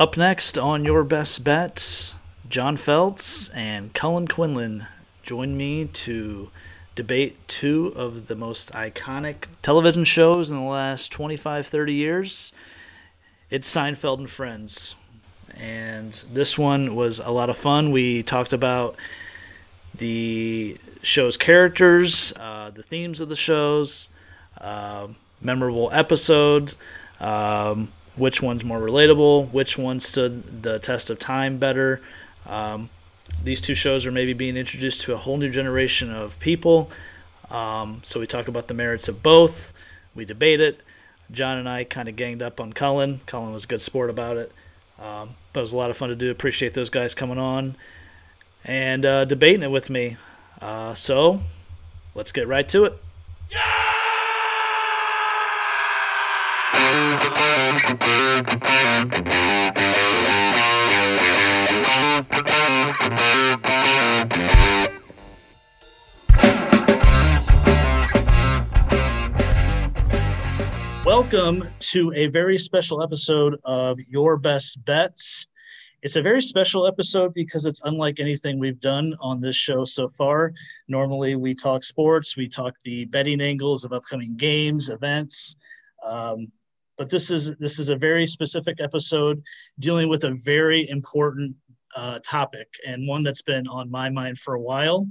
Up next on Your Best Bets, John Felts and Kullen Quinlan join me to debate two of the most iconic television shows in the last 25, 30 years. It's Seinfeld and Friends. And this one was a lot of fun. We talked about the show's characters, uh, the themes of the shows, uh, memorable episodes, um, which one's more relatable, which one stood the test of time better. Um, these two shows are maybe being introduced to a whole new generation of people. Um, so we talk about the merits of both. We debate it. John and I kind of ganged up on Kullen. Kullen was a good sport about it. Um, but it was a lot of fun to do. Appreciate those guys coming on and uh, debating it with me. Uh, so let's get right to it. Yeah! Welcome to a very special episode of Your Best Bets. It's a very special episode because it's unlike anything we've done on this show so far. Normally, we talk sports, we talk the betting angles of upcoming games, events. Um, but this is this is a very specific episode dealing with a very important uh, topic and one that's been on my mind for a while.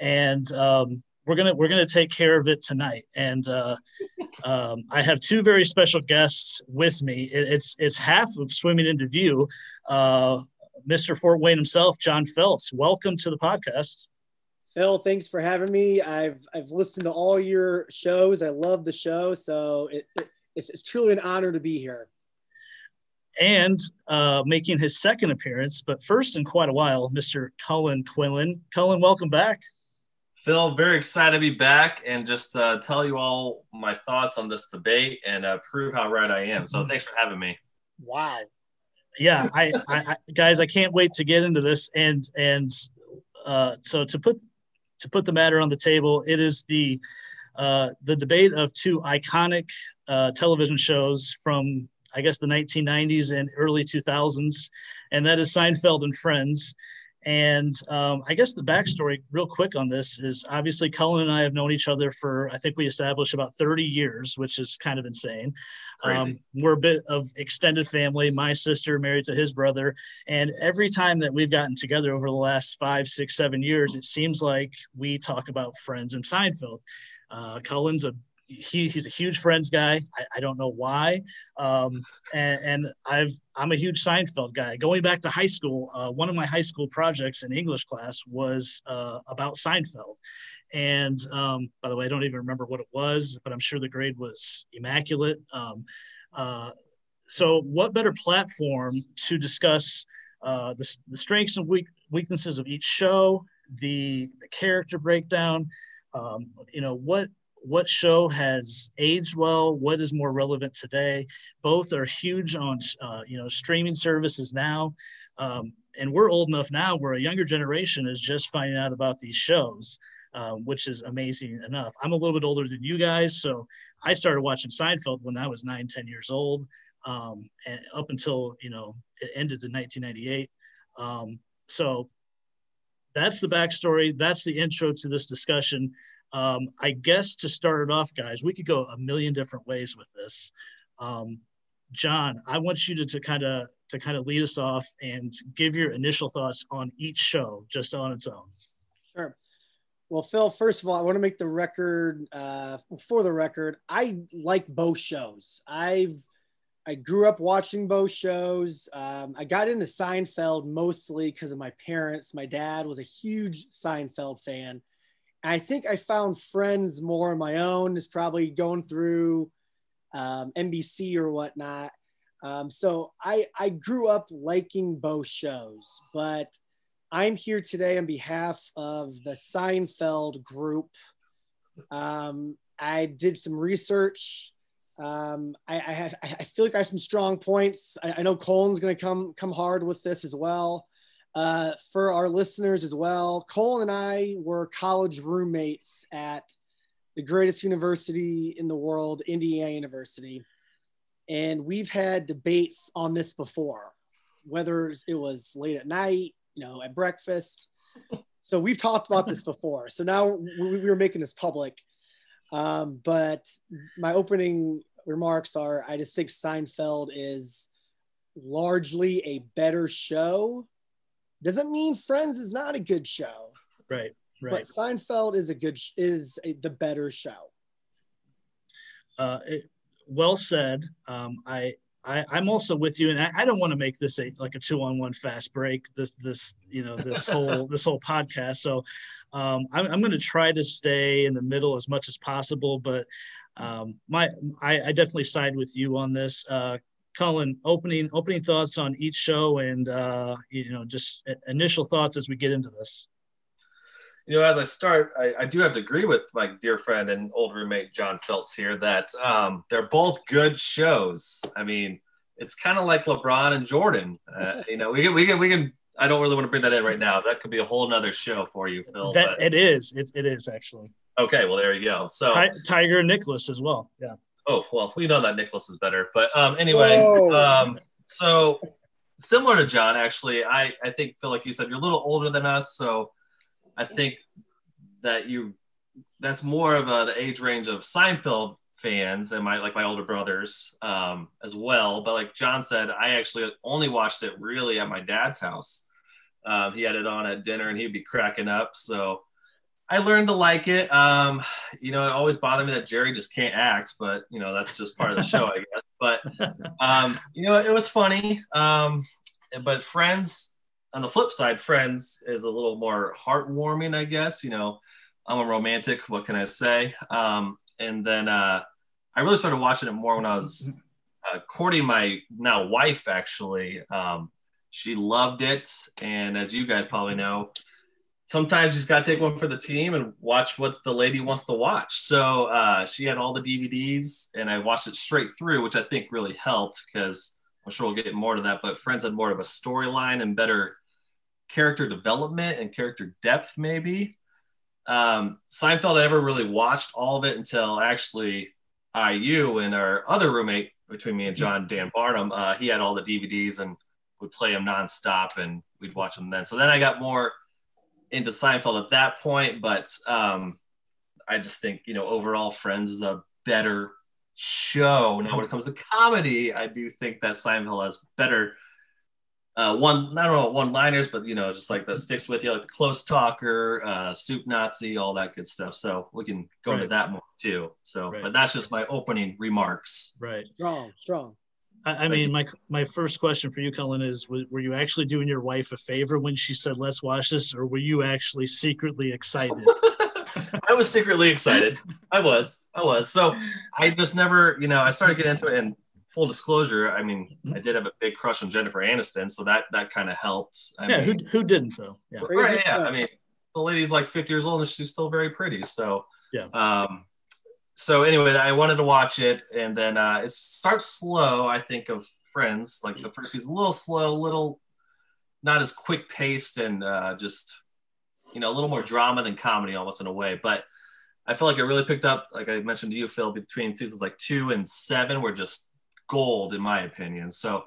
And um, we're gonna we're gonna take care of it tonight. And uh, um, I have two very special guests with me. It, it's it's half of swimming into view. Uh, Mr. Fort Wayne himself, John Felts. Welcome to the podcast. Phil, thanks for having me. I've I've listened to all your shows. I love the show, so it, it, it's, it's truly an honor to be here. And uh, making his second appearance, but first in quite a while, Mr. Kullen Quinlan. Kullen, welcome back. Phil, very excited to be back and just uh, tell you all my thoughts on this debate and uh, prove how right I am. So thanks for having me. Wow. Yeah, I, I, I guys, I can't wait to get into this. And and uh, so to put to put the matter on the table, it is the uh, the debate of two iconic uh, television shows from I guess the 1990s and early 2000s, and that is Seinfeld and Friends. And um, I guess the backstory, real quick on this, is obviously Kullen and I have known each other for I think we established about 30 years, which is kind of insane. Um, we're a bit of extended family. My sister married to his brother, and every time that we've gotten together over the last five, six, seven years, it seems like we talk about Friends and Seinfeld. Uh, Kullen's a he, he's a huge Friends guy. I, I don't know why. Um, and, and, I've I'm a huge Seinfeld guy. Going back to high school, uh, one of my high school projects in English class was uh, about Seinfeld. And um, by the way, I don't even remember what it was, but I'm sure the grade was immaculate. Um, uh, so, what better platform to discuss uh, the, the, strengths and weak, weaknesses of each show, the, the character breakdown, um, you know, what what show has aged well? What is more relevant today? Both are huge on uh, you know streaming services now. Um, and we're old enough now where a younger generation is just finding out about these shows um, which is amazing enough. I'm a little bit older than you guys so i started watching seinfeld when i was 9 10 years old um, and up until you know it ended in 1998 um, so that's the backstory that's the intro to this discussion um, I guess to start it off, guys, we could go a million different ways with this. Um, John, I want you to, to kind of to kind of lead us off and give your initial thoughts on each show just on its own. Sure. Well, Phil, first of all, I want to make the record uh, for the record. I like both shows. I've I grew up watching both shows. Um, I got into Seinfeld mostly because of my parents. My dad was a huge Seinfeld fan. And I think I found Friends more on my own. Is probably going through um, NBC or whatnot. Um, so I I grew up liking both shows, but I'm here today on behalf of the Seinfeld group. Um, I did some research. Um, I, I, have I feel like I have some strong points. I, I know Colin's going to come come hard with this as well. Uh, for our listeners as well, Cole and I were college roommates at the greatest university in the world, Indiana University. And we've had debates on this before. whether it was late at night, you know, at breakfast. So we've talked about this before. So now we, we were making this public. Um, but my opening remarks are I just think Seinfeld is largely a better show. Doesn't mean Friends is not a good show. Right. Right. But Seinfeld is a good is a, the better show. Uh, it, well said. Um, I, I I'm also with you, and I, I don't want to make this a like a two on one fast break. This this you know this whole this whole podcast. So um, I'm I'm going to try to stay in the middle as much as possible, but um, my I, I definitely side with you on this. Uh, Kullen, opening opening thoughts on each show, and uh, you know just initial thoughts as we get into this you know, as I start, I, I, do have to agree with my dear friend and old roommate John Felts here that um, they're both good shows. I mean, it's kind of like LeBron and Jordan. Uh, you know, we can, we can, we can. I don't really want to bring that in right now. That could be a whole nother show for you, Phil. That it is. It, it is actually. Okay, well there you go. So Tiger and Nicklaus as well. Yeah. Oh well, we know that Nicklaus is better, but um, anyway, um, so similar to John, actually, I I think Phil, like you said, you're a little older than us, so I think that you that's more of a, the age range of Seinfeld fans and my like my older brothers um, as well. But like John said, I actually only watched it really at my dad's house. Um, he had it on at dinner and he'd be cracking up. So I learned to like it. Um, you know, it always bothered me that Jerry just can't act, but you know that's just part of the show, I guess. But um, you know, it was funny. Um, but Friends on the flip side, Friends is a little more heartwarming, I guess. You know, I'm a romantic. What can I say? Um, and then uh, I really started watching it more when I was uh, courting my now wife. Actually, um, she loved it, and as you guys probably know, sometimes you just got to take one for the team and watch what the lady wants to watch. So uh, she had all the DVDs, and I watched it straight through, which I think really helped because I'm sure we'll get more to that. But Friends had more of a storyline and better character development and character depth, maybe. Um, Seinfeld, I never really watched all of it until actually IU and our other roommate between me and John, Dan Barnum, uh, he had all the DVDs and would play them nonstop and we'd watch them then. So then I got more into Seinfeld at that point, but um, I just think, you know, overall Friends is a better show. Now, when it comes to comedy, I do think that Seinfeld has better uh, one I don't know one liners, but you know, just like that sticks with you, like the close talker, uh, soup Nazi, all that good stuff. So we can go right. into that more too. So, right. but that's just my opening remarks. Right. Strong, strong. I, I mean, my my first question for you, Kullen, is: Were you actually doing your wife a favor when she said, "Let's watch this," or were you actually secretly excited? I was secretly excited. I was. I was. So I just never, you know, I started getting into it, and full disclosure, I mean, I did have a big crush on Jennifer Aniston, so that that kind of helped. I yeah, mean, who who didn't though? Yeah, right. Yeah, I mean, the lady's like 50 years old and she's still very pretty. So yeah. Um, so anyway, I wanted to watch it, and then uh, it starts slow. I think of Friends, like the first season, a little slow, a little not as quick paced, and uh, just you know a little more drama than comedy, almost in a way, but. I feel like it really picked up, like I mentioned to you, Phil, between seasons like two and seven were just gold in my opinion. So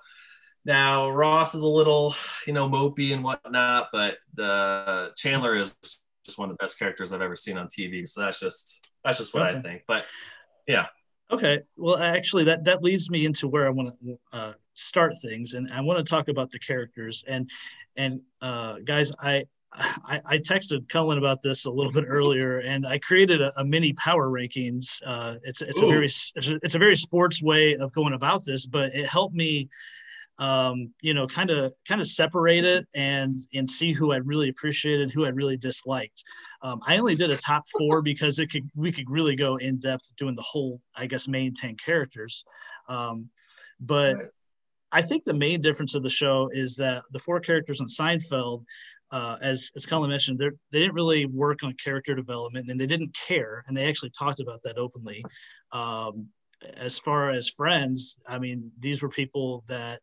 now Ross is a little, you know, mopey and whatnot, but the Chandler is just one of the best characters I've ever seen on TV. So that's just that's just what okay. I think. But yeah. Okay. Well, actually, that that leads me into where I want to uh, start things, and I want to talk about the characters. And and uh, guys, I I, I, texted Kullen about this a little bit earlier, and I created a, a mini power rankings. Uh, it's it's Ooh. a very it's a very sports way of going about this, but it helped me, um, you know, kind of kind of separate it and and see who I really appreciated, who I really disliked. Um, I only did a top four because it could we could really go in depth doing the whole, I guess, main ten characters, um, but. Right. I think the main difference of the show is that the four characters on Seinfeld uh, as as Colin mentioned, they they didn't really work on character development, and they didn't care, and they actually talked about that openly. Um, as far as friends, I mean, these were people that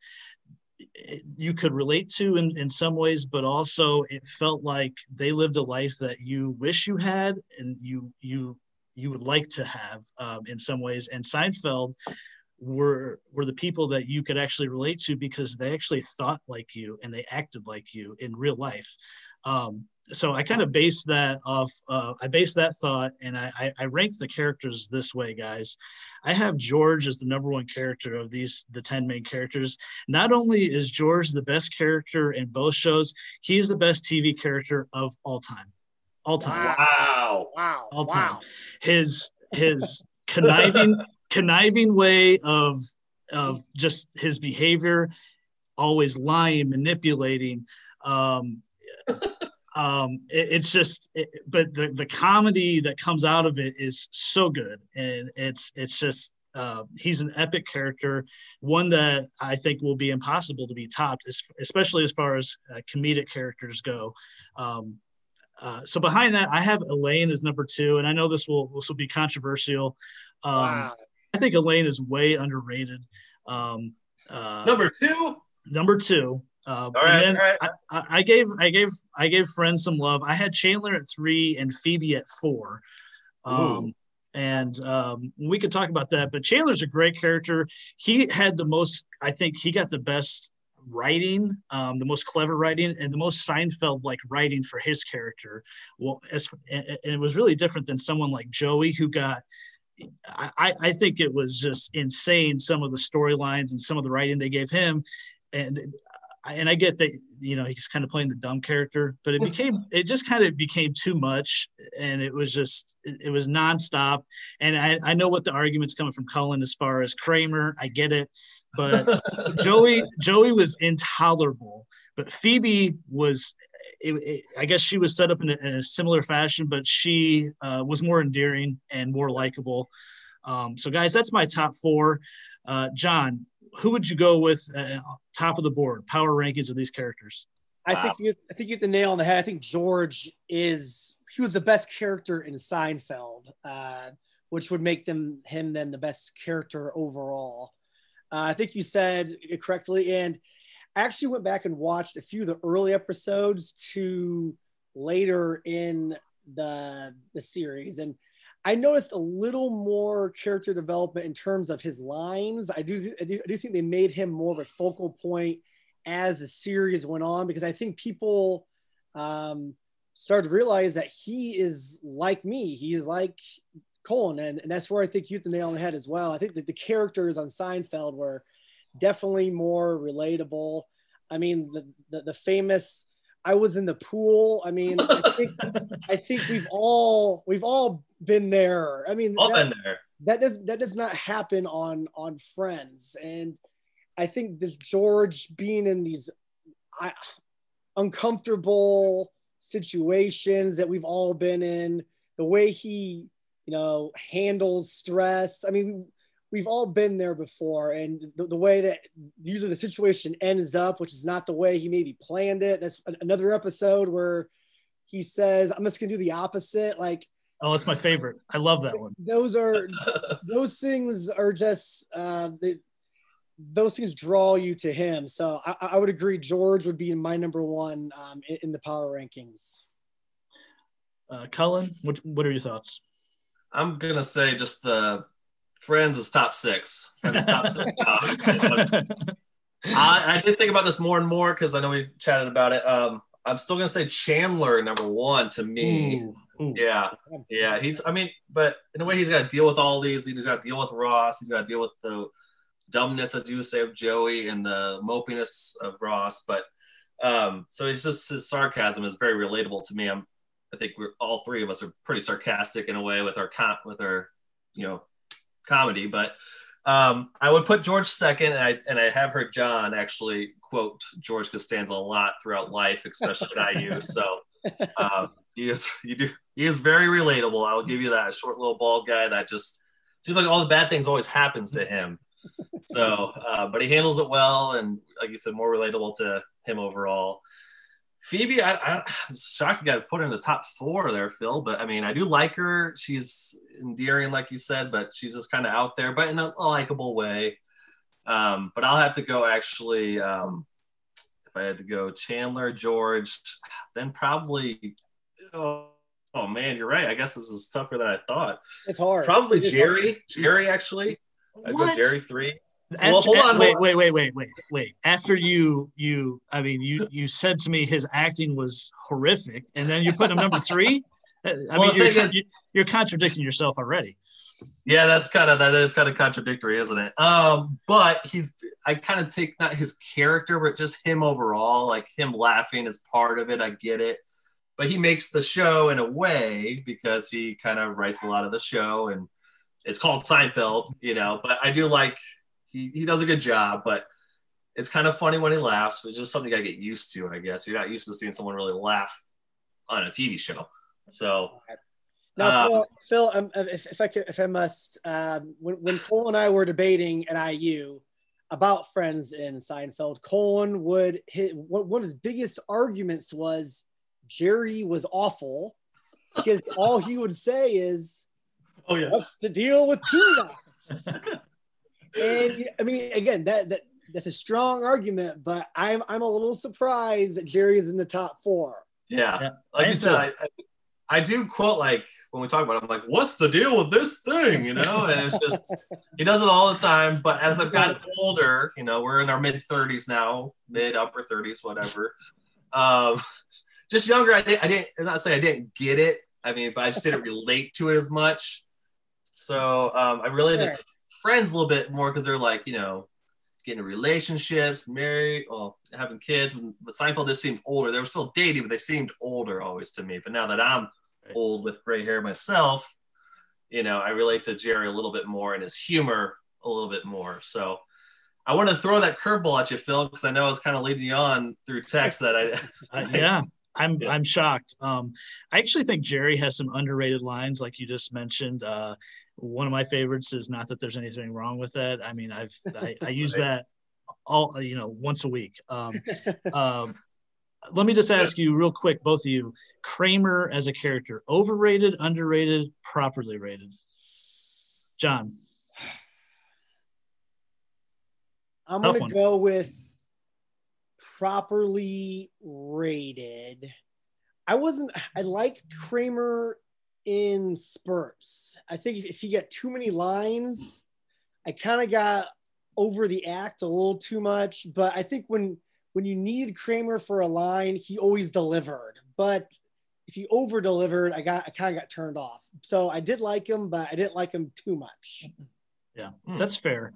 you could relate to in, in some ways, but also it felt like they lived a life that you wish you had, and you you you would like to have um, in some ways. And Seinfeld were were the people that you could actually relate to because they actually thought like you and they acted like you in real life. Um, so I kind of based that off. Uh, I based that thought, and I, I, I ranked the characters this way, guys. I have George as the number one character of these the ten main characters. Not only is George the best character in both shows, he's the best TV character of all time, all time. Wow! Wow! All wow. time. His his conniving conniving way of of just his behavior, always lying, manipulating. Um, um, it, it's just, it, but the the comedy that comes out of it is so good, and it's it's just. Uh, he's an epic character, one that I think will be impossible to be topped, especially as far as uh, comedic characters go. Um, uh, so behind that, I have Elaine as number two, and I know this will this will be controversial. Um, wow. I think Elaine is way underrated. Um, uh, number two. Number two. Uh, and then I, I, gave I gave I gave friends some love. I had Chandler at three and Phoebe at four. Um, and um, we could talk about that. But Chandler's a great character. He had the most. I think he got the best writing, um, the most clever writing, and the most Seinfeld like writing for his character. Well, as, and it was really different than someone like Joey who got I, I think it was just insane some of the storylines and some of the writing they gave him and and I get that you know he's kind of playing the dumb character, but it became it just kind of became too much, and it was just it, was nonstop. And I, I know what the argument's coming from Kullen as far as Kramer, I get it, but Joey Joey was intolerable, but Phoebe was. It, it, I guess she was set up in a, in a similar fashion, but she uh, was more endearing and more likable. Um, so, guys, that's my top four. Uh, John, who would you go with uh, top of the board power rankings of these characters? I wow. think you I think you hit the nail on the head. I think George is he was the best character in Seinfeld, uh, which would make them him then the best character overall. Uh, I think you said it correctly, and I actually went back and watched a few of the early episodes to later in the the series, and I noticed a little more character development in terms of his lines. I do, I do, I do think they made him more of a focal point as the series went on because I think people um, started to realize that he is like me. He's like Kullen, and, and that's where I think you the nail on the head as well. I think that the characters on Seinfeld were definitely more relatable. I mean, the, the, the famous I was in the pool. I mean, I think, I think we've all we've all been there. I mean, all that, been there. That does that does not happen on on Friends, and I think this George being in these I, uncomfortable situations that we've all been in, the way he you know handles stress. I mean, we've all been there before and the, the, way that usually the situation ends up which is not the way he maybe planned it. That's another episode where he says i'm just gonna do the opposite. Like oh it's my favorite. I love that one. those are those things are just uh they, those things draw you to him. So I, I, would agree george would be in my number one um, in, in, the power rankings. Uh, kullen what, what are your thoughts? I'm gonna say just the Friends is top six. Friends top six. I, I, did think about this more and more because I know we've chatted about it. Um, I'm still gonna say Chandler number one to me. Ooh, ooh. Yeah, yeah. He's. I mean, but in a way, he's got to deal with all these. He's got to deal with Ross. He's got to deal with the dumbness, as you say, of Joey and the mopiness of Ross. But um, so he's just his sarcasm is very relatable to me. I'm. I think we're all three of us are pretty sarcastic in a way with our con- with our you know comedy, but um, I would put George second, and I and I have heard John actually quote George Costanza a lot throughout life, especially at IU. So um, he is you do he is very relatable. I'll give you that short little bald guy that just seems like all the bad things always happens to him. So, uh, but he handles it well, and like you said, more relatable to him overall. Phoebe, I, I, am shocked you got put her in the top four there, Phil. But I mean, I do like her. She's endearing, like you said, but she's just kind of out there, but in a, a likable way. Um, but I'll have to go actually. Um, if I had to go Chandler, George, then probably. Oh, oh, man, you're right. I guess this is tougher than I thought. It's hard. Probably it's Jerry. Hard. Jerry actually. I'd go Jerry three. After, well, hold on. Wait, wait, wait, wait, wait, wait. After you, you, I mean, you, you said to me his acting was horrific, and then you put him number three. I well, mean, you're, is, you're contradicting yourself already. Yeah, that's kind of that is kind of contradictory, isn't it? Um, but he's I kind of take not his character, but just him overall, like him laughing is part of it. I get it, but he makes the show in a way because he kind of writes a lot of the show, and it's called Seinfeld, you know. But I do like he he does a good job, but it's kind of funny when he laughs. It's just something you gotta get used to, I guess. You're not used to seeing someone really laugh on a TV show, so. Now, um, Phil, Phil um, if, if I could, if I must, um, when, when Cole and I were debating at IU about Friends in Seinfeld, Colin would hit one of his biggest arguments was Jerry was awful because all he would say is, "Oh yeah, what's the deal with peanuts?" and I mean, again, that that that's a strong argument, but I'm I'm a little surprised that Jerry is in the top four. Yeah, yeah. like you said, I, I, I do quote like when we talk about it, I'm like, what's the deal with this thing? You know, and it's just he does it all the time. But as I've gotten older, you know, we're in our mid 30s now, mid upper 30s, whatever. Um, just younger, I didn't, I didn't I'm not say I didn't get it. I mean, but I just didn't relate to it as much. So um, I really sure. Friends a little bit more because they're like, you know, getting relationships, married, well, having kids. But Seinfeld just seemed older. They were still dating, but they seemed older always to me. But now that I'm old with gray hair myself, you know, I relate to Jerry a little bit more and his humor a little bit more. So I want to throw that curveball at you, Phil, because I know I was kind of leading you on through text that I. uh, yeah, I'm yeah. I'm shocked. Um, I actually think Jerry has some underrated lines, like you just mentioned. Uh, one of my favorites is not that there's anything wrong with that. I mean, I've I, I use right. that all you know once a week. Um, um, let me just ask you real quick, both of you, Kramer as a character, overrated, underrated, properly rated? John. I'm going to go with properly rated. I wasn't, I liked Kramer in spurts. I think if, if you get too many lines, I kind of got over the act a little too much. But I think when when you need Kramer for a line, he always delivered. But if he over delivered, I got I kind of got turned off. So I did like him, but I didn't like him too much. Yeah, that's fair.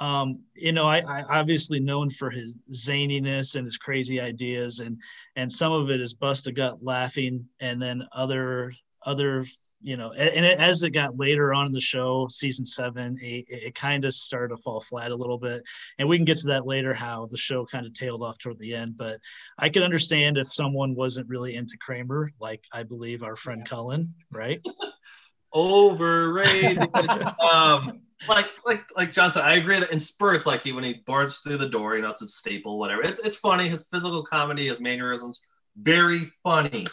Um, you know, I, I obviously known for his zaniness and his crazy ideas, and and some of it is bust a gut laughing, and then other other you know and it, as it got later on in the show season seven eight it, it kind of started to fall flat a little bit and we can get to that later how the show kind of tailed off toward the end but i could understand if someone wasn't really into kramer like i believe our friend kullen right overrated um like like like Johnson, I agree that in spurts, like he when he barges through the door, you know, it's a staple, whatever. It's it's funny. His physical comedy, his mannerisms, very funny.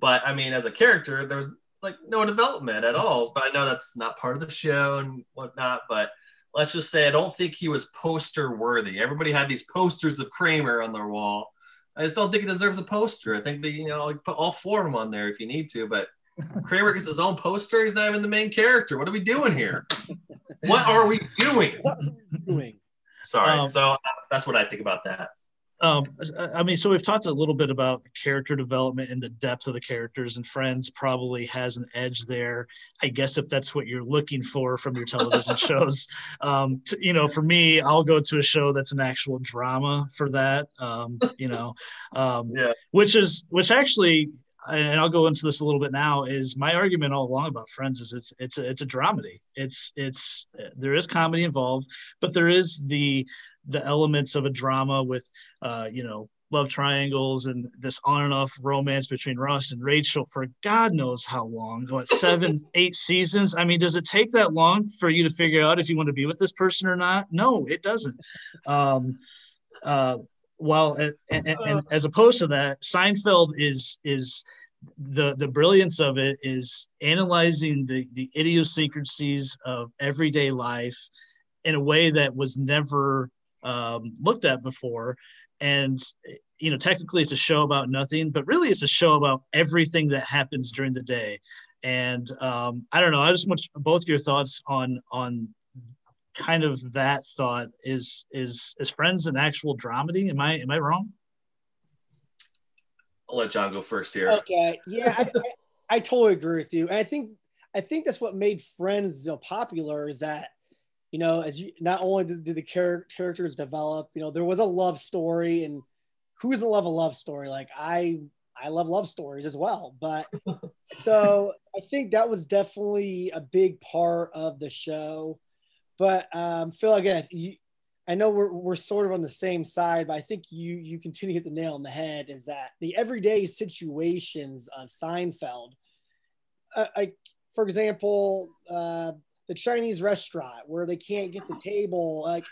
But I mean, as a character, there's like no development at all. But I know that's not part of the show and whatnot. But let's just say I don't think he was poster worthy. Everybody had these posters of Kramer on their wall. I just don't think he deserves a poster. I think that you know, like put all four of them on there if you need to, but Kramer gets his own poster. He's not even the main character. What are we doing here? what are we doing? What are we doing? Sorry. Um, so that's what I think about that. Um, I mean, so we've talked a little bit about the character development and the depth of the characters, and Friends probably has an edge there. I guess if that's what you're looking for from your television shows, um, to, you know, for me, I'll go to a show that's an actual drama for that. Um, you know, um, yeah. which is which actually, and I'll go into this a little bit now. Is my argument all along about Friends is it's it's a, it's a dramedy. It's it's there is comedy involved, but there is the the elements of a drama with uh, you know love triangles and this on and off romance between Ross and Rachel for God knows how long, what seven, eight seasons. I mean, does it take that long for you to figure out if you want to be with this person or not? No, it doesn't. Um, uh, while and, and, and as opposed to that, Seinfeld is is the the brilliance of it is analyzing the the idiosyncrasies of everyday life in a way that was never um, looked at before. And you know, technically, it's a show about nothing, but really, it's a show about everything that happens during the day. And um, I don't know. I just want both your thoughts on on kind of that thought is is is Friends an actual dramedy? Am I am I wrong? I'll let John go first here. Okay, yeah, I, I, I totally agree with you. And I think I think that's what made Friends you know, popular is that you know as you not only did, did the char- characters develop, you know there was a love story, and who doesn't love a love story? Like I I love love stories as well, but so I think that was definitely a big part of the show. But um, Phil, again, you, I know we're, we're sort of on the same side, but I think you you continue to hit the nail on the head. Is that the everyday situations of Seinfeld? Uh, like, for example, uh, the Chinese restaurant where they can't get the table. Like,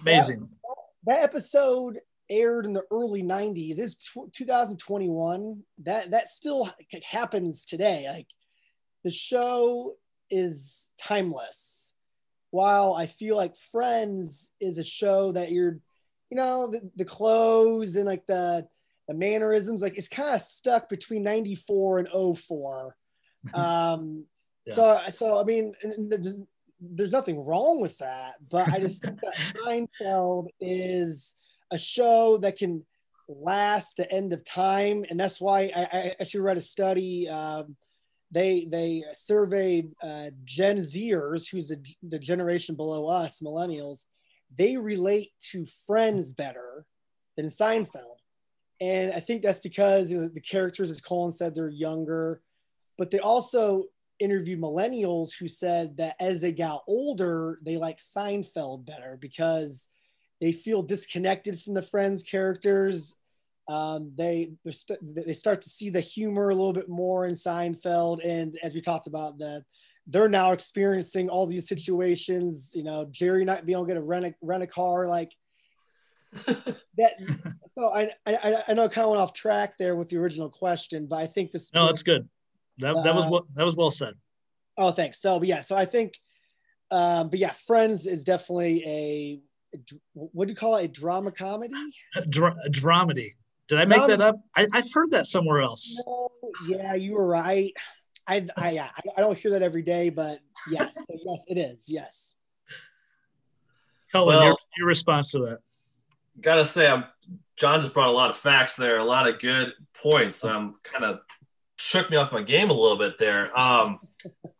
amazing. That, that episode aired in the early 90s is 2021 that that still happens today like the show is timeless while I feel like Friends is a show that you're, you know, the, the clothes and like the the mannerisms, like it's kind of stuck between 94 and 04. Um, yeah. so so I mean, there's nothing wrong with that, but I just think that Seinfeld is a show that can last the end of time, and that's why I, I actually read a study. Um, they they surveyed uh, Gen Zers, who's the, the generation below us, millennials. They relate to Friends better than Seinfeld, and I think that's because you know, the characters, as Colin said, they're younger, but they also interviewed millennials who said that as they got older, they like Seinfeld better because they feel disconnected from the Friends characters um, they st- they start to see the humor a little bit more in Seinfeld, and as we talked about, that they're now experiencing all these situations. You know, Jerry not being able to get a rent a, rent a car, like that. So I, I I know kind of went off track there with the original question, but I think this. No, that's good. That that was uh, what that was well said. Oh, thanks. So, but yeah, so I think, um, but yeah, Friends is definitely a what do you call it? A drama comedy? A, dra- a dramedy. Did I make no, that up? I, have heard that somewhere else. No, yeah, you were right. I, I, I don't hear that every day, but yes, yes, it is. Yes. Kullen, well, your, your response to that? Gotta say, I'm, John just brought a lot of facts there, a lot of good points. I'm kind of shook me off my game a little bit there. Um,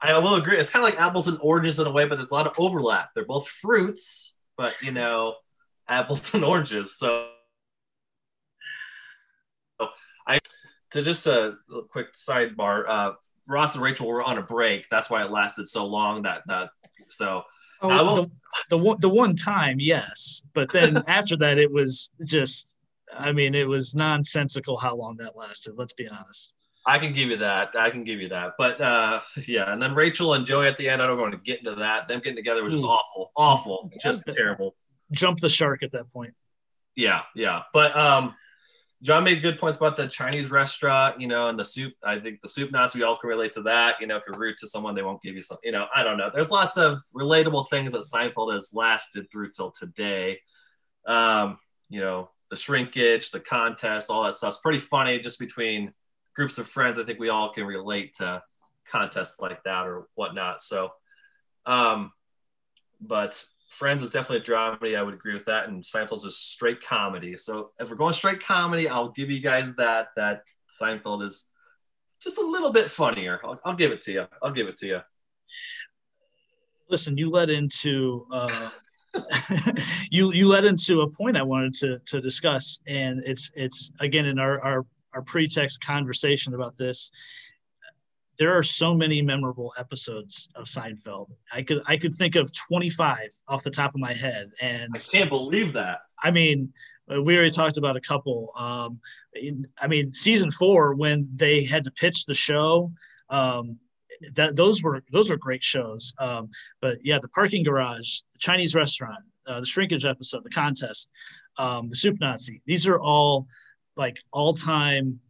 I will agree. It's kind of like apples and oranges in a way, but there's a lot of overlap. They're both fruits, but you know, apples and oranges. So I to just a quick sidebar. Uh, Ross and Rachel were on a break. That's why it lasted so long. That that so. Oh, the, the one the one time, yes, but then after that, it was just. I mean, it was nonsensical how long that lasted. Let's be honest. I can give you that. I can give you that. But uh, yeah, and then Rachel and Joey at the end. I don't want to get into that. Them getting together was just Ooh. awful, awful, just terrible. Jump the shark at that point. Yeah, yeah. But um, John made good points about the Chinese restaurant, you know, and the soup. I think the soup Nazi, we all can relate to that. You know, if you're rude to someone, they won't give you some, you know, I don't know. There's lots of relatable things that Seinfeld has lasted through till today. Um, you know, the shrinkage, the contest, all that stuff's pretty funny just between groups of friends. I think we all can relate to contests like that or whatnot. So, um, but Friends is definitely a dramedy. I would agree with that. And Seinfeld's a straight comedy. So if we're going straight comedy, I'll give you guys that. That Seinfeld is just a little bit funnier. I'll, I'll give it to you. I'll give it to you. Listen, you led into uh, you you led into a point I wanted to to discuss, and it's it's again in our our our pretext conversation about this there are so many memorable episodes of Seinfeld. I could I could think of 25 off the top of my head, and I can't believe that. I mean, we already talked about a couple. Um, in, I mean, season four when they had to pitch the show, um, that those were those were great shows. Um, but yeah, the parking garage, the Chinese restaurant, uh, the shrinkage episode, the contest, um, the soup Nazi. These are all like all time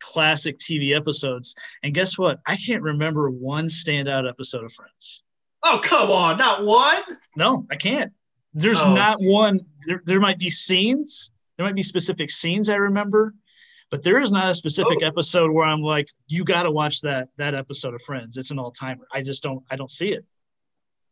classic TV episodes. And guess what? I can't remember one standout episode of Friends. Oh, come on. Not one? No, I can't. There's oh. not one. There, there might be scenes, there might be specific scenes I remember, but there is not a specific oh. episode where I'm like, you got to watch that that episode of Friends. It's an all timer. I just don't. I don't see it.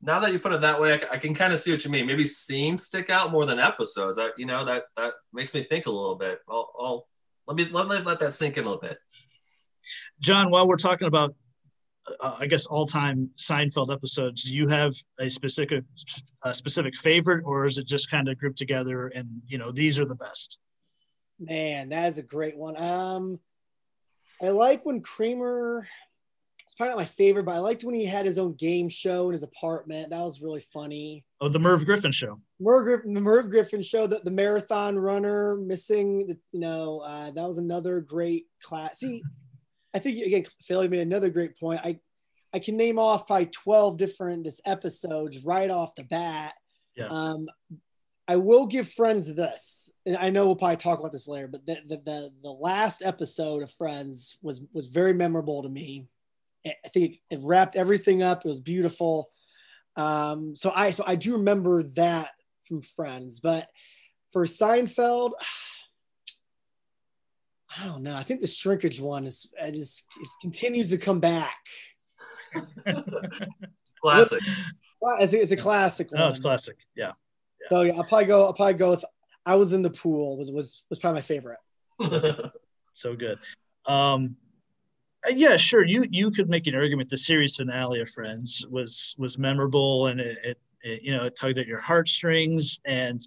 Now that you put it that way, I, I can kind of see what you mean. Maybe scenes stick out more than episodes. I, you know, that that makes me think a little bit. I'll, I'll let me let, let, let that sink in a little bit. John, while we're talking about, uh, I guess all-time Seinfeld episodes, do you have a specific a specific favorite, or is it just kind of grouped together and you know these are the best? Man, that is a great one. Um, I like when Kramer it's probably not my favorite, but I liked when he had his own game show in his apartment. That was really funny. Oh, the Merv Griffin show. Merv Griffin, the Merv Griffin show, the, the marathon runner missing. The, you know, uh, that was another great class. See, I think again, Philly made another great point. I I can name off probably twelve different just episodes right off the bat. Yeah. Um, I will give Friends this, and I know we'll probably talk about this later, but the, the the, the last episode of Friends was was very memorable to me. I think it, wrapped everything up. It was beautiful. Um, so I so I do remember that from Friends, but for Seinfeld, I don't know. I think the shrinkage one is I just it continues to come back. classic. I think it's a classic. No, it's classic. Yeah. yeah. So yeah, I'll probably go. I'll probably go with. I was in the pool. Was was was probably my favorite. so good. Um, yeah, sure. You you could make an argument. The series finale of Friends was was memorable and it, it, it, you know it tugged at your heartstrings. And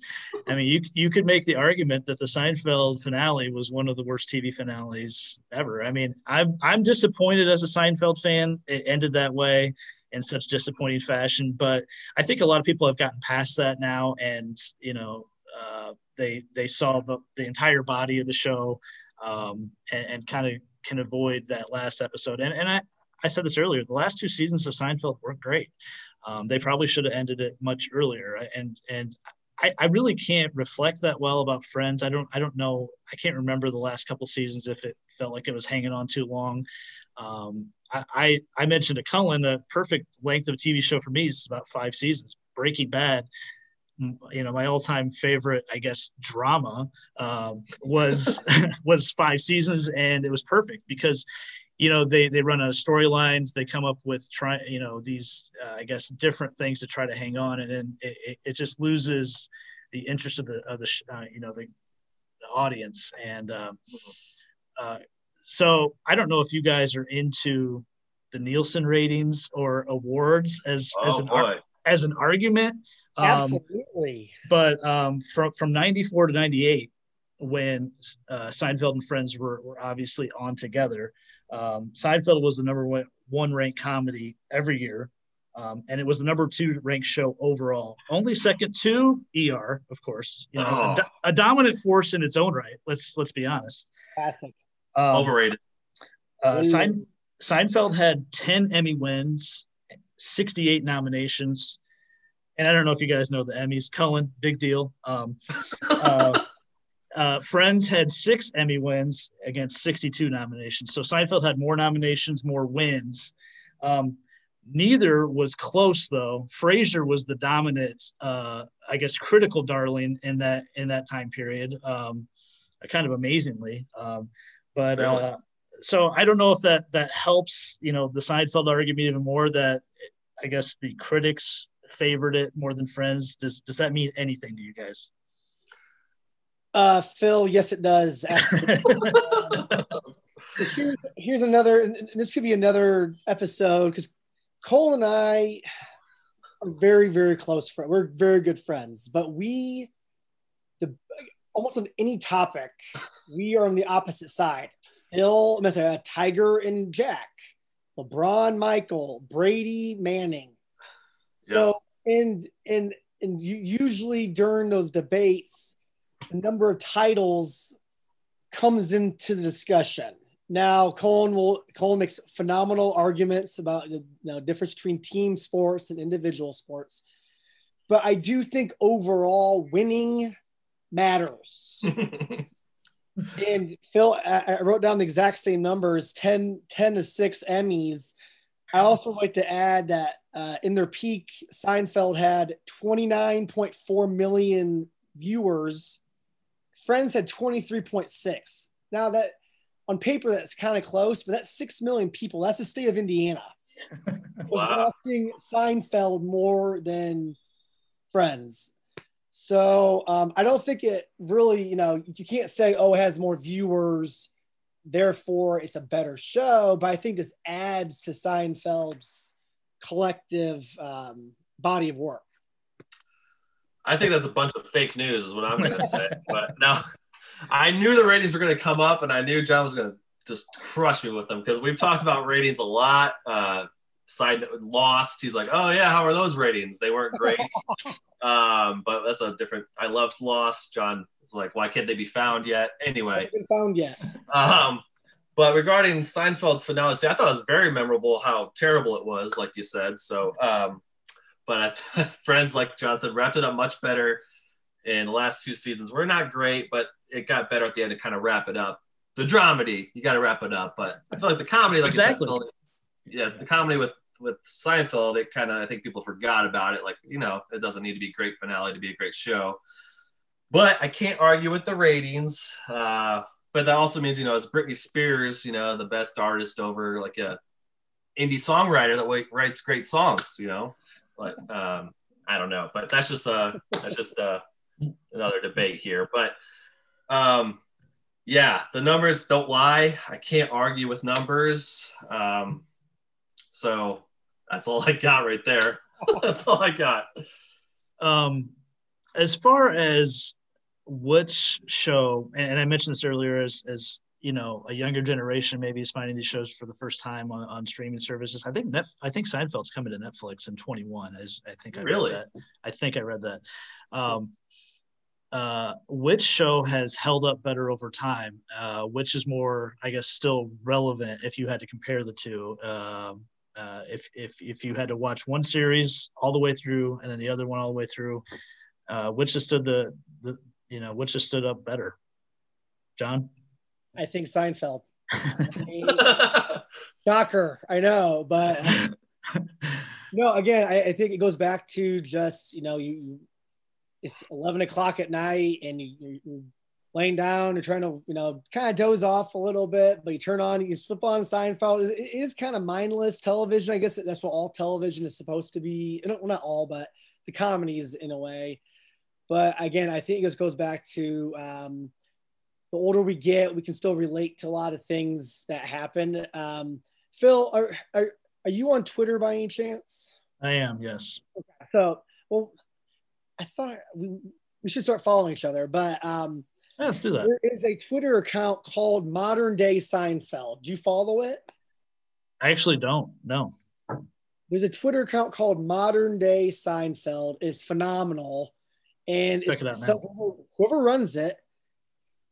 I mean, you you could make the argument that the Seinfeld finale was one of the worst TV finales ever. I mean, I'm I'm disappointed as a Seinfeld fan. It ended that way in such disappointing fashion. But I think a lot of people have gotten past that now, and you know, uh, they they saw the the entire body of the show um, and, and kind of can avoid that last episode. And, and I, I said this earlier, the last two seasons of Seinfeld weren't great. Um, they probably should have ended it much earlier. And, and I, I, really can't reflect that well about Friends. I don't, I don't know. I can't remember the last couple seasons if it felt like it was hanging on too long. Um, I, I, I mentioned to Kullen the perfect length of a TV show for me is about five seasons. Breaking Bad you know my all-time favorite i guess drama um, was was five seasons and it was perfect because you know they they run out of storylines they come up with try you know these uh, i guess different things to try to hang on and then it, it just loses the interest of the of the uh, you know the, the audience and um, uh, so i don't know if you guys are into the nielsen ratings or awards as oh, as an boy. As an argument um, Absolutely. But um, from from '94 to '98, when uh, Seinfeld and Friends were, were obviously on together, um, Seinfeld was the number one, one ranked comedy every year, um, and it was the number two ranked show overall. Only second to ER, of course. You know, oh. a, do- a, dominant force in its own right. Let's let's be honest. Classic. Um, Overrated. Uh, Sein- Seinfeld had 10 Emmy wins, 68 nominations, and I don't know if you guys know the Emmys. Kullen, big deal. Um, uh, uh, Friends had six Emmy wins against 62 nominations. So Seinfeld had more nominations, more wins. Um, neither was close though. Frasier was the dominant, uh, I guess, critical darling in that in that time period. Um, kind of amazingly, um, but really? uh, so I don't know if that that helps. You know, the Seinfeld argument even more. That I guess the critics favored it more than Friends. Does does that mean anything to you guys? Uh, Phil, yes, it does. here's, here's another. This could be another episode because Cole and I are very, very close friends. We're very good friends, but we, the almost on any topic, we are on the opposite side. Phil, I'm say, uh, Tiger and Jack, LeBron, Michael, Brady, Manning. So yeah. and and and usually during those debates, the number of titles comes into the discussion. Now, Colin will Colin makes phenomenal arguments about the you know, difference between team sports and individual sports, but I do think overall winning matters. and Phil, I, wrote down the exact same numbers 10, 10 to 6 Emmys. I also like to add that uh, in their peak, Seinfeld had 29.4 million viewers. Friends had 23.6. Now that on paper that's kind of close, but that's six million people. That's the state of Indiana. wow. watching Seinfeld more than Friends. So um, I don't think it really, you know, you can't say, oh, it has more viewers, therefore it's a better show. But I think this adds to Seinfeld's collective um, body of work. I think that's a bunch of fake news, is what I'm going to say. but no, I knew the ratings were going to come up, and I knew John was going to just crush me with them because we've talked about ratings a lot. Uh, side note, Lost, he's like, "Oh yeah, how are those ratings? They weren't great." um, but that's a different. I loved Lost. John was like, "Why can't they be found yet?" Anyway, been found yet. Um, but regarding Seinfeld's finale, see, I thought it was very memorable how terrible it was, like you said. So, um, but I, friends like John said wrapped it up much better in the last two seasons. We're not great, but it got better at the end to kind of wrap it up. The dramedy, you got to wrap it up. But I feel like the comedy, like exactly. Said, yeah, the comedy with with Seinfeld, it kind of I think people forgot about it. Like you know, it doesn't need to be great finale to be a great show. But I can't argue with the ratings. Uh, but that also means you know, as Britney Spears, you know, the best artist over like a indie songwriter that writes great songs. You know, but um, I don't know. But that's just a that's just a, another debate here. But um, yeah, the numbers don't lie. I can't argue with numbers. Um, so that's all I got right there. that's all I got. Um, as far as which show, and I mentioned this earlier, as as you know, a younger generation maybe is finding these shows for the first time on, on streaming services. I think I think Seinfeld's coming to Netflix in 21. As I think I really, read that. I think I read that. Um, uh, which show has held up better over time? Uh, which is more, I guess, still relevant if you had to compare the two? Um, uh, if if if you had to watch one series all the way through and then the other one all the way through, uh, which has stood the the you know which has stood up better? John, I think Seinfeld. Shocker, I know, but no. Again, I, I, think it goes back to just you know you. It's eleven o'clock at night, and you, you're laying down and trying to, you know, kind of doze off a little bit, but you turn on, you flip on Seinfeld. It is kind of mindless television. I guess that's what all television is supposed to be. Well, not all, but the comedies in a way. But again, I think this goes back to um, the older we get, we can still relate to a lot of things that happen. Um, Phil, are, are, are you on Twitter by any chance? I am, yes. Okay. So, well, I thought we, we should start following each other, but um, Let's do that. There is a Twitter account called Modern Day Seinfeld. Do you follow it? I actually don't. No. There's a Twitter account called Modern Day Seinfeld. It's phenomenal, and Check it's, so, whoever runs it,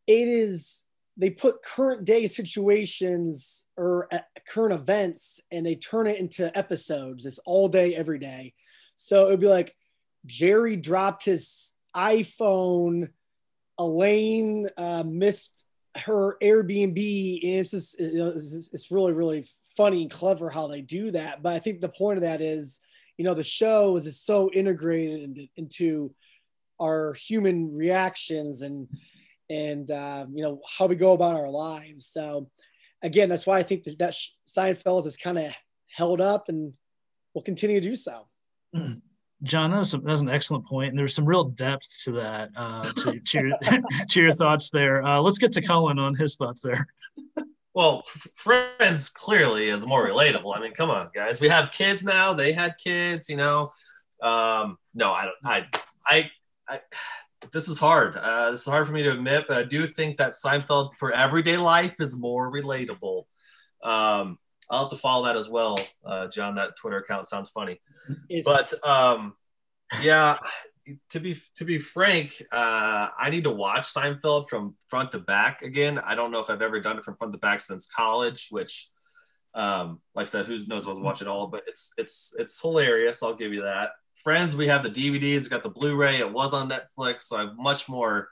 it is they put current day situations or uh, current events and they turn it into episodes. It's all day, every day. So it'd be like Jerry dropped his iPhone Elaine uh, missed her Airbnb, and it's just it's, it's really really funny and clever how they do that. But I think the point of that is, you know, the show is so integrated into our human reactions and and uh, you know how we go about our lives. So again, that's why I think that, that Seinfeld is kind of held up and will continue to do so. Mm. John, that was, that was, an excellent point, and there's some real depth to that. Uh, to, to, your, to your thoughts there. Uh, let's get to Kullen on his thoughts there. well, Friends clearly is more relatable. I mean, come on, guys. We have kids now. They had kids, you know. Um, no, I don't. I, I, I this is hard. Uh, this is hard for me to admit, but I do think that Seinfeld for everyday life is more relatable. Um, I'll have to follow that as well, uh, John. That Twitter account sounds funny, but um, yeah. To be to be frank, uh, I need to watch Seinfeld from front to back again. I don't know if I've ever done it from front to back since college, which, um, like I said, who knows? I'll watch it all, but it's it's it's hilarious. I'll give you that. Friends, we have the DVDs, we got the Blu-ray. It was on Netflix, so I'm much more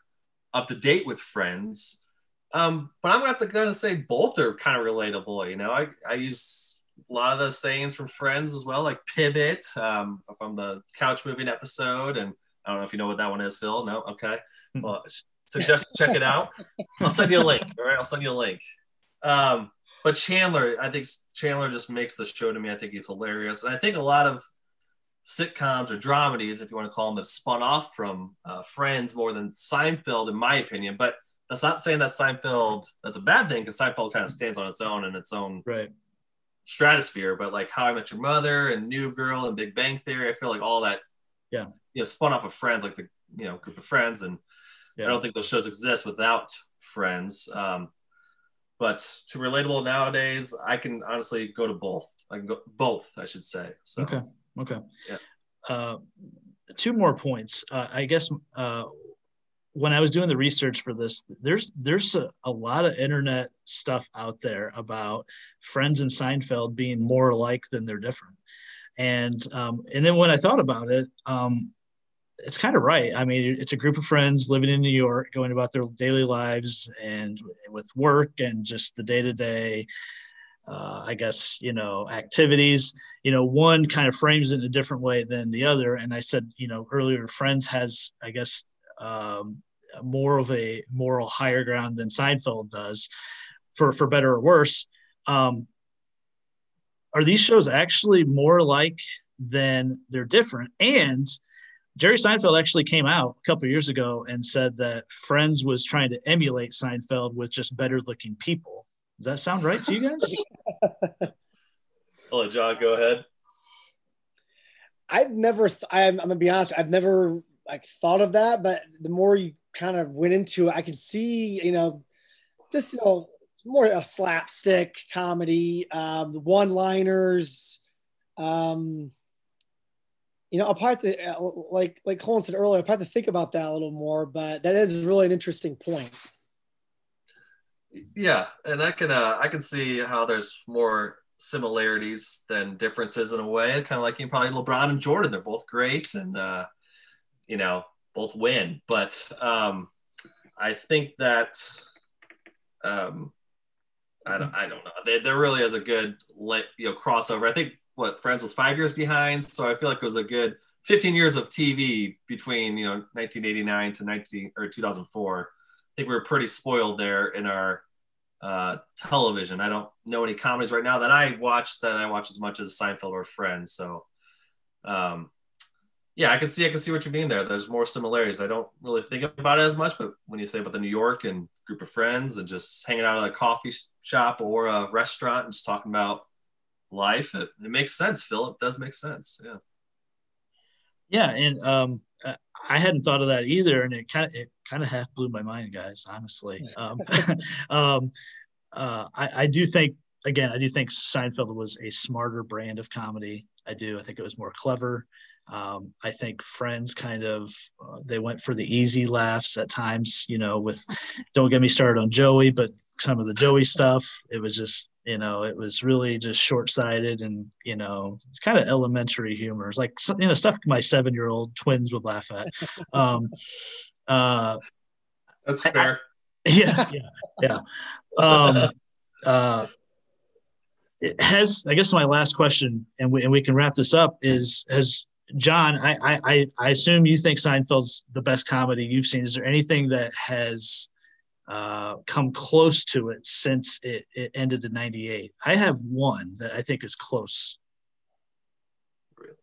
up to date with Friends. Um, but I'm gonna, to, gonna say both are kind of relatable. You know, I, I use a lot of the sayings from Friends as well, like pivot um, from the couch moving episode. And I don't know if you know what that one is, Phil. No, okay. Hmm. Well, suggest check it out. I'll send you a link. All right, I'll send you a link. Um, but Chandler, I think Chandler just makes the show to me. I think he's hilarious, and I think a lot of sitcoms or dramedies, if you want to call them, have spun off from uh, Friends more than Seinfeld, in my opinion. But that's not saying that Seinfeld that's a bad thing because Seinfeld kind of stands on its own in its own right stratosphere. But like How I Met Your Mother and New Girl and Big Bang Theory, I feel like all that, yeah, you know, spun off of Friends, like the you know group of friends, and yeah. I don't think those shows exist without Friends. Um, but to relatable nowadays, I can honestly go to both. I can go both, I should say. So. Okay. Okay. Yeah. Uh, two more points. Uh, I guess uh, when I was doing the research for this, there's there's a, a, lot of internet stuff out there about Friends and Seinfeld being more alike than they're different. And um, and then when I thought about it, um, it's kind of right. I mean, it's a group of friends living in New York, going about their daily lives and with work and just the day to day, I guess, you know, activities. You know, one kind of frames it in a different way than the other. And I said, you know, earlier, Friends has, I guess, um, more of a moral higher ground than Seinfeld does, for for better or worse. Um, are these shows actually more like than they're different? And Jerry Seinfeld actually came out a couple years ago and said that Friends was trying to emulate Seinfeld with just better looking people. Does that sound right to you guys? I'll John go ahead. I've never, th- I'm, I'm, gonna be honest, I've never like thought of that, but the more you kind of went into it, I could see, you know, just, you know, more a slapstick comedy, um, one liners, um, you know, probably to, uh, like like Kullen said earlier, I'll probably to think about that a little more. But that is really an interesting point. Yeah, and I can uh, I can see how there's more similarities than differences in a way. Kind of like you probably LeBron and Jordan. They're both great, and uh, you know both win. But um, I think that um, I don't I don't know. They, there really is a good like you know crossover. I think what Friends was five years behind, so I feel like it was a good 15 years of TV between you know 1989 to 19 or 2004. I think we were pretty spoiled there in our uh, television. I don't know any comedies right now that I watch that I watch as much as Seinfeld or Friends. So, um, yeah, I can see I can see what you mean there. There's more similarities. I don't really think about it as much, but when you say about the New York and group of friends and just hanging out at a coffee shop or a restaurant and just talking about life, it, it makes sense, Phil. It does make sense. Yeah. Yeah, and um, I hadn't thought of that either, and it kind of it kind of half blew my mind, guys. Honestly, um, um, uh, I, I do think again, I do think Seinfeld was a smarter brand of comedy. I do. I think it was more clever. Um, I think Friends kind of uh, they went for the easy laughs at times. You know, with don't get me started on Joey, but some of the Joey stuff, it was just you know it was really just short-sighted and you know it's kind of elementary humor. It's like you know stuff my seven-year-old twins would laugh at. Um uh that's fair I, yeah yeah yeah. Um uh it has i guess my last question and we, and we can wrap this up is has john I, I i assume you think seinfeld's the best comedy you've seen is there anything that has uh, come close to it since it, it ended in 98. I have one that I think is close. Really?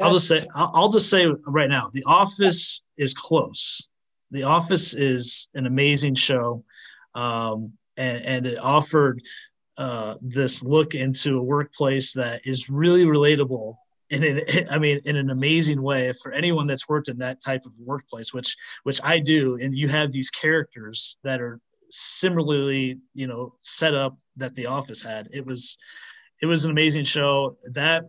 I'll just say I'll, I'll just say right now, The Office is close. The Office is an amazing show, um, and and it offered uh, this look into a workplace that is really relatable in an, I mean, in an amazing way for anyone that's worked in that type of workplace, which which I do. And you have these characters that are similarly, you know, set up that The Office had. It was it was an amazing show. That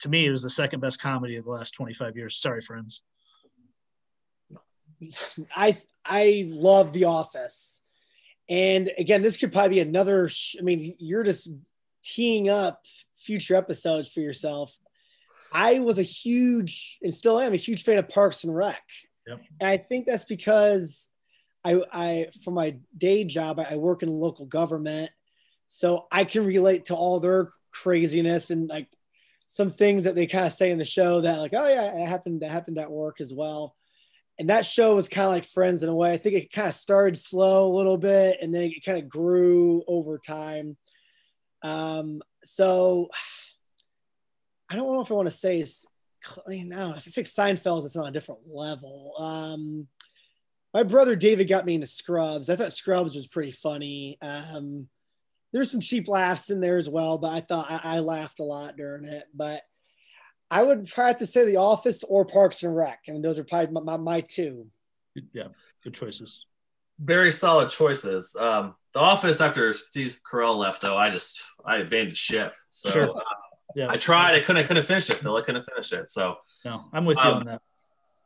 to me, it was the second best comedy of the last 25 years. Sorry, friends. I I love The Office, and again, this could probably be another. Sh- I mean, you're just teeing up future episodes for yourself. I was a huge and still am a huge fan of Parks and Rec. Yep. And I think that's because I, I for my day job, I work in local government. So I can relate to all their craziness and like some things that they kind of say in the show that like, oh yeah, it happened, that happened at work as well. and that show was kind of like Friends in a way. I think it kind of started slow a little bit, and then it kind of grew over time. Um, so I don't know if I want to say it's. I mean, no, I think Seinfeld is on a different level. Um, my brother David got me into Scrubs. I thought Scrubs was pretty funny. Um, there's some cheap laughs in there as well, but I thought I, I laughed a lot during it. But I would try to say The Office or Parks and Rec. I mean, those are probably my, my, my two. Yeah, good choices. Very solid choices. Um, the Office after Steve Carell left, though, I just I abandoned ship. So sure. uh, yeah, I tried. I couldn't. I couldn't finish it. Phil. I couldn't finish it. So no, I'm with you um, on that.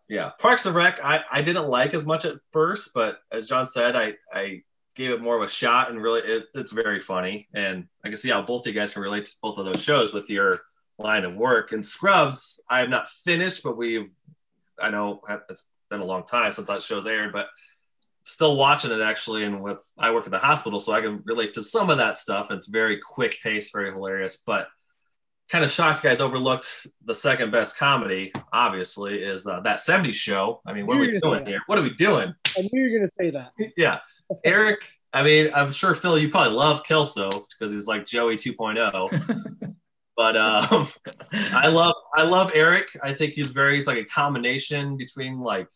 Yeah, Parks and Rec. I I didn't like as much at first, but as John said, I I gave it more of a shot, and really, it, it's very funny. And I can see how both of you guys can relate to both of those shows with your line of work. And Scrubs, I have not finished, but we've, I know it's been a long time since that show's aired, but still watching it actually. And with, I work at the hospital, so I can relate to some of that stuff. It's very quick pace, very hilarious, but kind of shocked guys overlooked the second best comedy, obviously, is uh, that 70s show. I mean, what are we doing here? What are we doing? I knew you were going to say that. yeah. Eric, I mean, I'm sure Phil, you probably love Kelso because he's like Joey 2.0. But um, I love I love Eric. I think he's very he's like a combination between like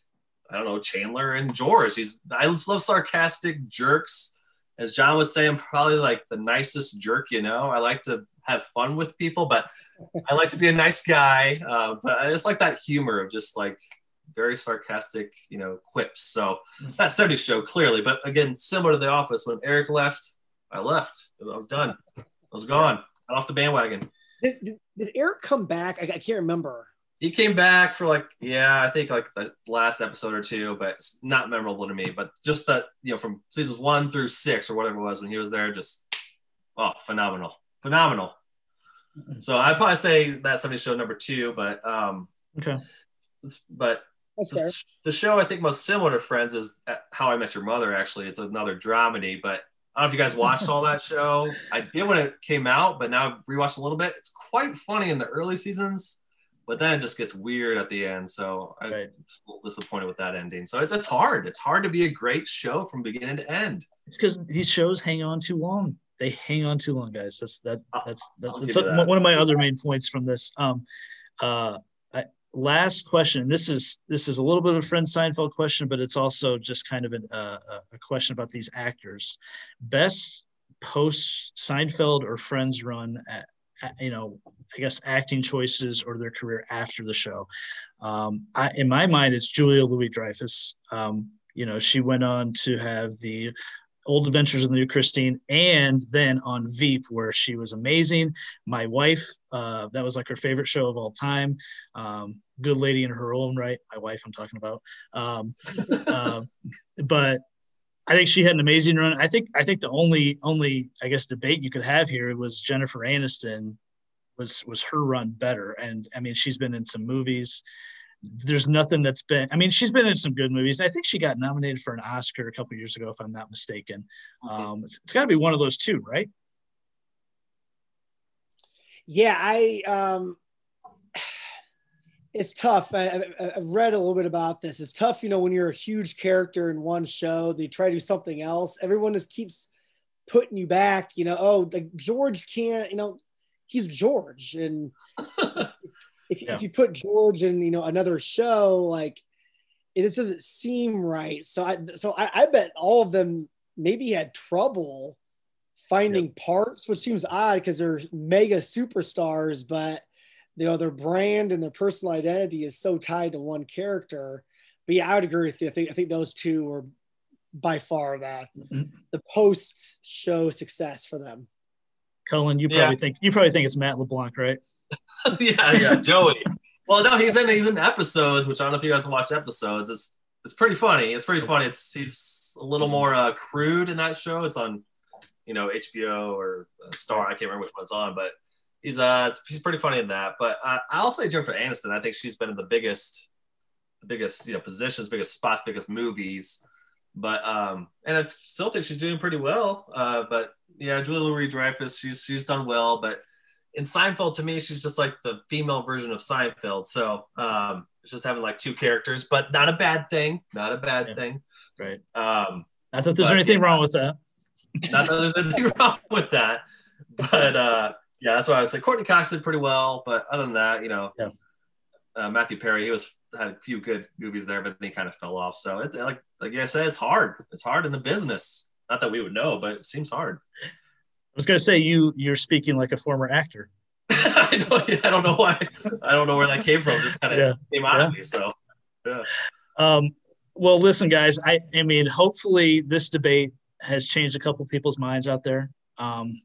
I don't know Chandler and George. He's I just love sarcastic jerks. As John would say, I'm probably like the nicest jerk you know. I like to have fun with people, but I like to be a nice guy. Uh, but I just like that humor of just like very sarcastic, you know, quips. So that 70 show clearly, but again, similar to The Office, when Eric left, I left. I was done. I was gone. Got off the bandwagon. Did, did, did Eric come back? I, I, can't remember. He came back for like, yeah, I think like the last episode or two, but it's not memorable to me. But just that, you know, from seasons one through six or whatever it was when he was there, just, oh, phenomenal. Phenomenal. So I'd probably say that 70 show number two, but, um, okay. But the, the, show I think most similar to Friends is How I Met Your Mother. Actually, it's another dramedy, but I don't know if you guys watched all that show. I did when it came out, but now I've rewatched a little bit. It's quite funny in the early seasons, but then it just gets weird at the end. So I'm right. disappointed with that ending. So it's, it's hard. It's hard to be a great show from beginning to end. It's because these shows hang on too long. They hang on too long, guys. That's that. That's that, that's that. one of my other main points from this. Um, uh, last question. This is this is a little bit of a friend Seinfeld question, but it's also just kind of an, uh, a question about these actors. Best post Seinfeld or Friends run at, you know, I guess acting choices or their career after the show. Um, I, in my mind, it's Julia Louis Dreyfus. Um, you know, she went on to have the Old Adventures of the New Christine, and then on Veep, where she was amazing. My wife, uh, that was like her favorite show of all time. Um, good lady in her own right. My wife, I'm talking about. Um, uh, but I think she had an amazing run. I think I think the only only I guess debate you could have here was Jennifer Aniston was was her run better, and I mean she's been in some movies there's nothing that's been i mean she's been in some good movies. I think she got nominated for an oscar a couple years ago if i'm not mistaken. Um, it's, it's got to be one of those two right? Yeah i um it's tough. I, have read a little bit about this. It's tough you know when you're a huge character in one show they try to do something else. Everyone just keeps putting you back you know oh like george can't you know he's george and if, yeah. if you put George in, you know, another show, like it just doesn't seem right. So I, so I, I bet all of them maybe had trouble finding yep. parts, which seems odd because they're mega superstars, but you know, their brand and their personal identity is so tied to one character. But yeah, I would agree with you. I think, I think those two were by far the, the post show success for them. Kullen, you probably yeah. think, you probably think it's Matt LeBlanc, right? yeah, yeah, Joey. Well, no, he's in he's in episodes, which I don't know if you guys watch episodes. It's it's pretty funny. It's pretty funny. It's he's a little more uh, crude in that show. It's on, you know, HBO or uh, Star. I can't remember which one's on, but he's uh he's pretty funny in that. But uh, I'll say Jennifer Aniston. I think she's been in the biggest, the biggest you know positions, biggest spots, biggest movies. But um, and I still think she's doing pretty well. Uh, but yeah, Julia Louis Dreyfus, she's she's done well, but in Seinfeld, to me, she's just like the female version of Seinfeld. So um, just having like two characters, but not a bad thing. Not a bad yeah. thing. Right. Um, not that there's anything yeah, wrong with that. Not that there's anything wrong with that. But uh, yeah, that's why I was like Courteney Cox did pretty well. But other than that, you know, yeah. uh, Matthew Perry, he was had a few good movies there, but he kind of fell off. So it's like like I said, it's hard. It's hard in the business. Not that we would know, but it seems hard. I was gonna say you you're speaking like a former actor. I, don't, I don't know why. I don't know where that came from. Just kind of yeah. came out yeah. of me. So yeah. Um, well, listen, guys. I I mean, hopefully this debate has changed a couple people's minds out there. Um,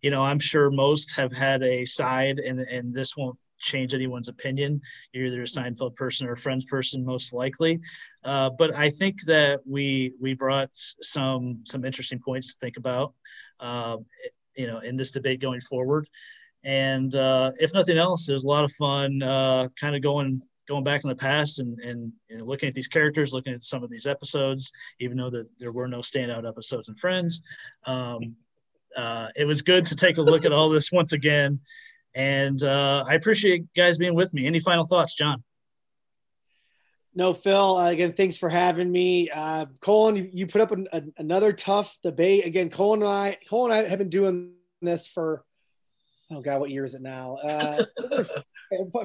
you know, I'm sure most have had a side, and and this won't change anyone's opinion. You're either a Seinfeld person or a Friends person, most likely. Uh, but I think that we we brought some some interesting points to think about, uh, you know, in this debate going forward. And uh, if nothing else, there's a lot of fun, uh, kind of going going back in the past and and you know, looking at these characters, looking at some of these episodes, even though that there were no standout episodes in Friends. Um, uh, it was good to take a look at all this once again and uh, I appreciate guys being with me. Any final thoughts, John? No, Phil. Uh, again, thanks for having me. Uh, Kullen, you, you put up an, a, another tough debate. Again, Kullen and I, Kullen and I have been doing this for, oh God, what year is it now? Uh,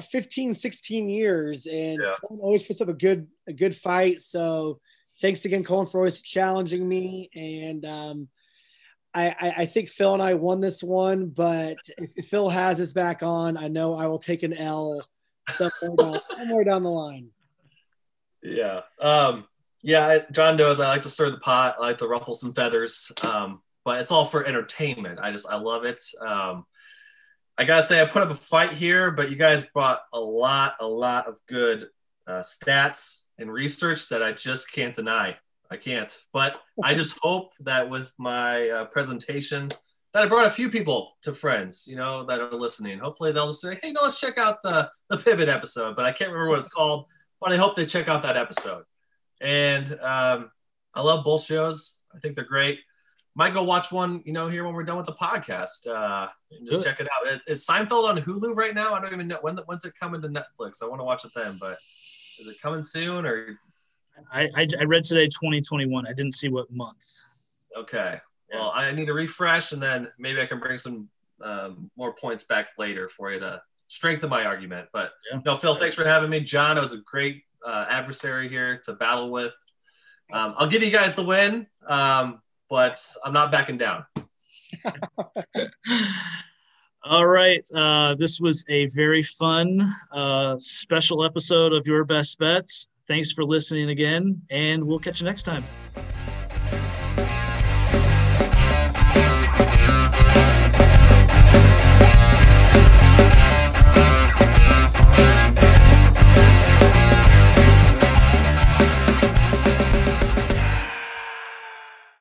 15, 16 years. And yeah. Kullen always puts up a good, a good fight. So thanks again, Kullen, for always challenging me. And um, I, I, think Phil and I won this one, but if Phil has his back on, I know I will take an L somewhere down, somewhere down the line. Yeah. Um, yeah, John knows I like to stir the pot. I like to ruffle some feathers. Um, but it's all for entertainment. I just I love it. Um, I gotta say I put up a fight here, but you guys brought a lot, a lot of good uh, stats and research that I just can't deny. I can't. But I just hope that with my uh, presentation, that I brought a few people to friends, you know, that are listening. Hopefully they'll just say, hey, no, let's check out the, the pivot episode. But I can't remember what it's called, but I hope they check out that episode. And um, I love both shows. I think they're great. Might go watch one, you know, here when we're done with the podcast. Uh, and just Good. check it out. Is Seinfeld on Hulu right now? I don't even know when. When's it coming to Netflix? I want to watch it then, but is it coming soon or I, I, I read today 2021. I didn't see what month. Okay. Well, I need to refresh, and then maybe I can bring some um, more points back later for you to strengthen my argument. But yeah. no, Phil, thanks for having me. John, it was a great uh, adversary here to battle with. Um, I'll give you guys the win, um, but I'm not backing down. All right. Uh, this was a very fun uh, special episode of Your Best Bets. Thanks for listening again, and we'll catch you next time.